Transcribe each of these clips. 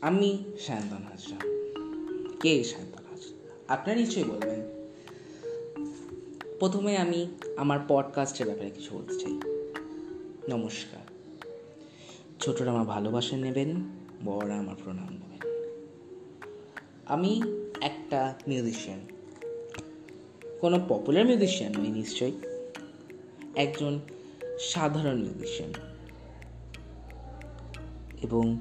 আমি সায়ন্তন হাজরা। কে সায়ন্তন হাজরা? আপনারা নিশ্চয়ই বলবেন। প্রথমে আমি আমার পডকাস্টের ব্যাপারে কিছু বলতে চাই। নমস্কার। ছোটরা আমার ভালোবাসা নেবেন, বড়রা আমার প্রণাম নেবেন। আমি একটা মিউজিশিয়ান। কোনো পপুলার মিউজিশিয়ান নই, নিশ্চয়ই। একজন সাধারণ মিউজিশিয়ান। এবং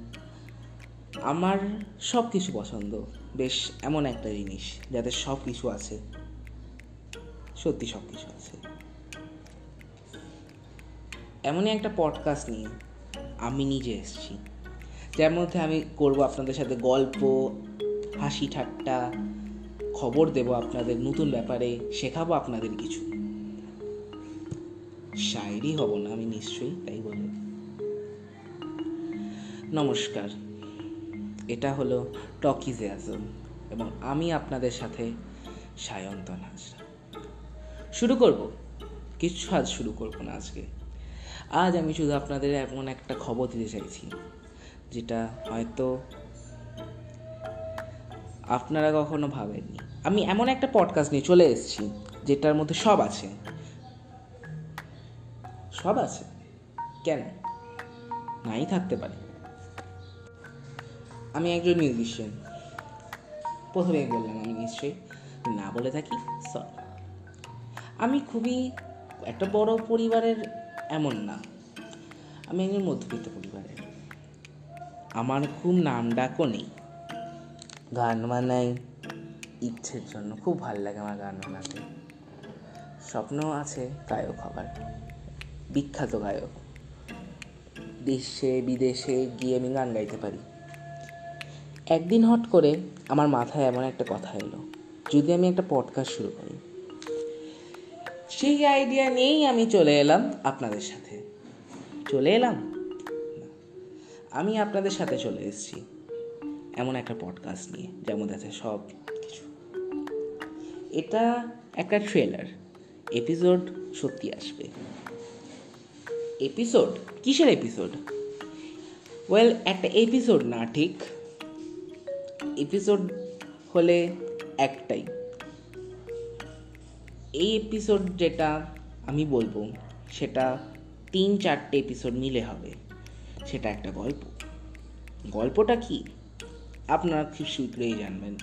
আমার সব কিছু পছন্দ। বেশ এমন একটা জিনিস যাতে সব কিছু আছে। সত্যি সব কিছু আছে। এমনই একটা পডকাস্ট নিয়ে আমি নিজে এসেছি। যার মধ্যে আমি করব আপনাদের সাথে গল্প, হাসি ঠাট্টা, খবর দেব আপনাদের নতুন ব্যাপারে, শেখাবো আপনাদের কিছু। শায়েরি হব না আমি নিশ্চয়ই, তাই বলব নমস্কার। এটা হলো টকিজে আজম এবং আমি আপনাদের সাথে সায়ন্তন হাজরা। শুরু করব। কিছু আজ শুরু করব না আজকে। আজ আমি শুধু আপনাদের এমন একটা খবর দিতে চাইছি, যেটা হয়তো আপনারা কখনো ভাবেননি। আমি এমন একটা পডকাস্ট নিয়ে চলে এসেছি, যেটার মধ্যে সব আছে। সব আছে? কেন? নাই থাকতে পারে। আমি একজন মিউজিশিয়ান প্রথমেই বললাম, আমি নিশ্চয়ই না বলে থাকি সরি আমি খুবই একটা বড় পরিবারের এমন না। আমি একজন মধ্যবিত্ত পরিবারের। আমার খুব নাম ডাকও নেই। গান বানাই, ইচ্ছের জন্য। খুব ভালো লাগে আমার গান বানাতে। স্বপ্ন আছে গায়ক হবার। বিখ্যাত গায়ক। দেশে বিদেশে গিয়ে আমি গান গাইতে পারি। একদিন হট করে আমার মাথায় এমন একটা কথা এলো, যদি আমি একটা পডকাস্ট শুরু করি। সেই আইডিয়া নিয়েই আমি চলে এলাম আপনাদের সাথে। চলে এলাম? আমি আপনাদের সাথে চলে এসেছি এমন একটা পডকাস্ট নিয়ে যার মধ্যে আছে সব কিছু। এটা একটা ট্রেলার এপিসোড সত্যি আসবে। এপিসোড কিসের এপিসোড ওয়েল একটা এপিসোড না, ঠিক? এপিসোড হলে একটাই। এই এপিসোড যেটা আমি বলব, সেটা তিন চারটে এপিসোড মিলে হবে। সেটা একটা গল্প। গল্পটা কি? আপনারা খুব শীঘ্রই জানবেন।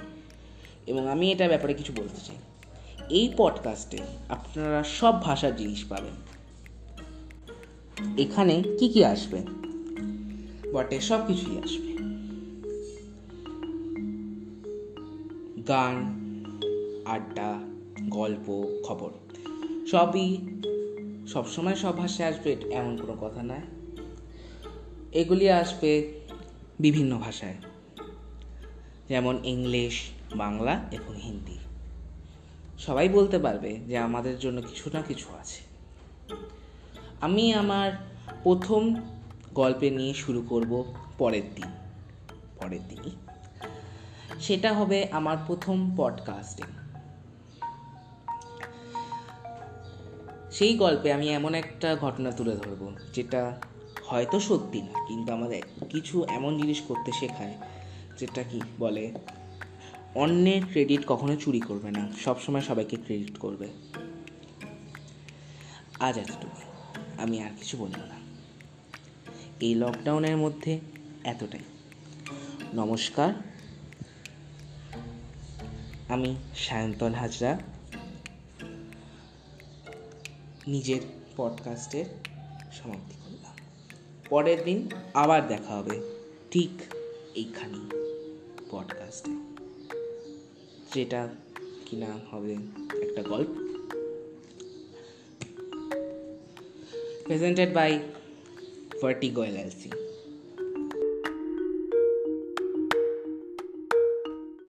এবং আমি এটার ব্যাপারে কিছু বলতে চাই। এই পডকাস্টে আপনারা সব ভাষার জিনিস পাবেন। এখানে কি কি আসবে? বটে সব কিছুই আসবে। গান, আড্ডা, গল্প, খবর। সবই সবসময় সব ভাষায় আসবে, এমন কোনো কথা নয়। এগুলি আসবে বিভিন্ন ভাষায়। যেমন ইংলিশ, বাংলা এবং হিন্দি। সবাই বলতে পারবে যে আমাদের জন্য কিছু না কিছু আছে। আমি আমার প্রথম গল্পে নিয়ে শুরু করব পরের দিন। পরের দিনই। সেটা হবে আমার প্রথম পডকাস্টিং সেই গল্পে আমি এমন একটা ঘটনা তুলে ধরবো, যেটা হয়তো সত্যি না, কিন্তু আমাদের কিছু এমন জিনিস করতে শেখায়, যেটা কি বলে, অন্যের ক্রেডিট কখনো চুরি করবে না, সবসময় সবাইকে ক্রেডিট করবে। আজ এতটুকু, আমি আর কিছু বলব না। এই লকডাউনের মধ্যে এতটাই। নমস্কার আমি সায়ন্তন হাজরা। নিজের পডকাস্টের সমাপ্তি করলাম। পরের দিন আবার দেখা হবে ঠিক এইখানেই পডকাস্টে যেটা কিনা হবে একটা গল্প। Presented by vertigo LLC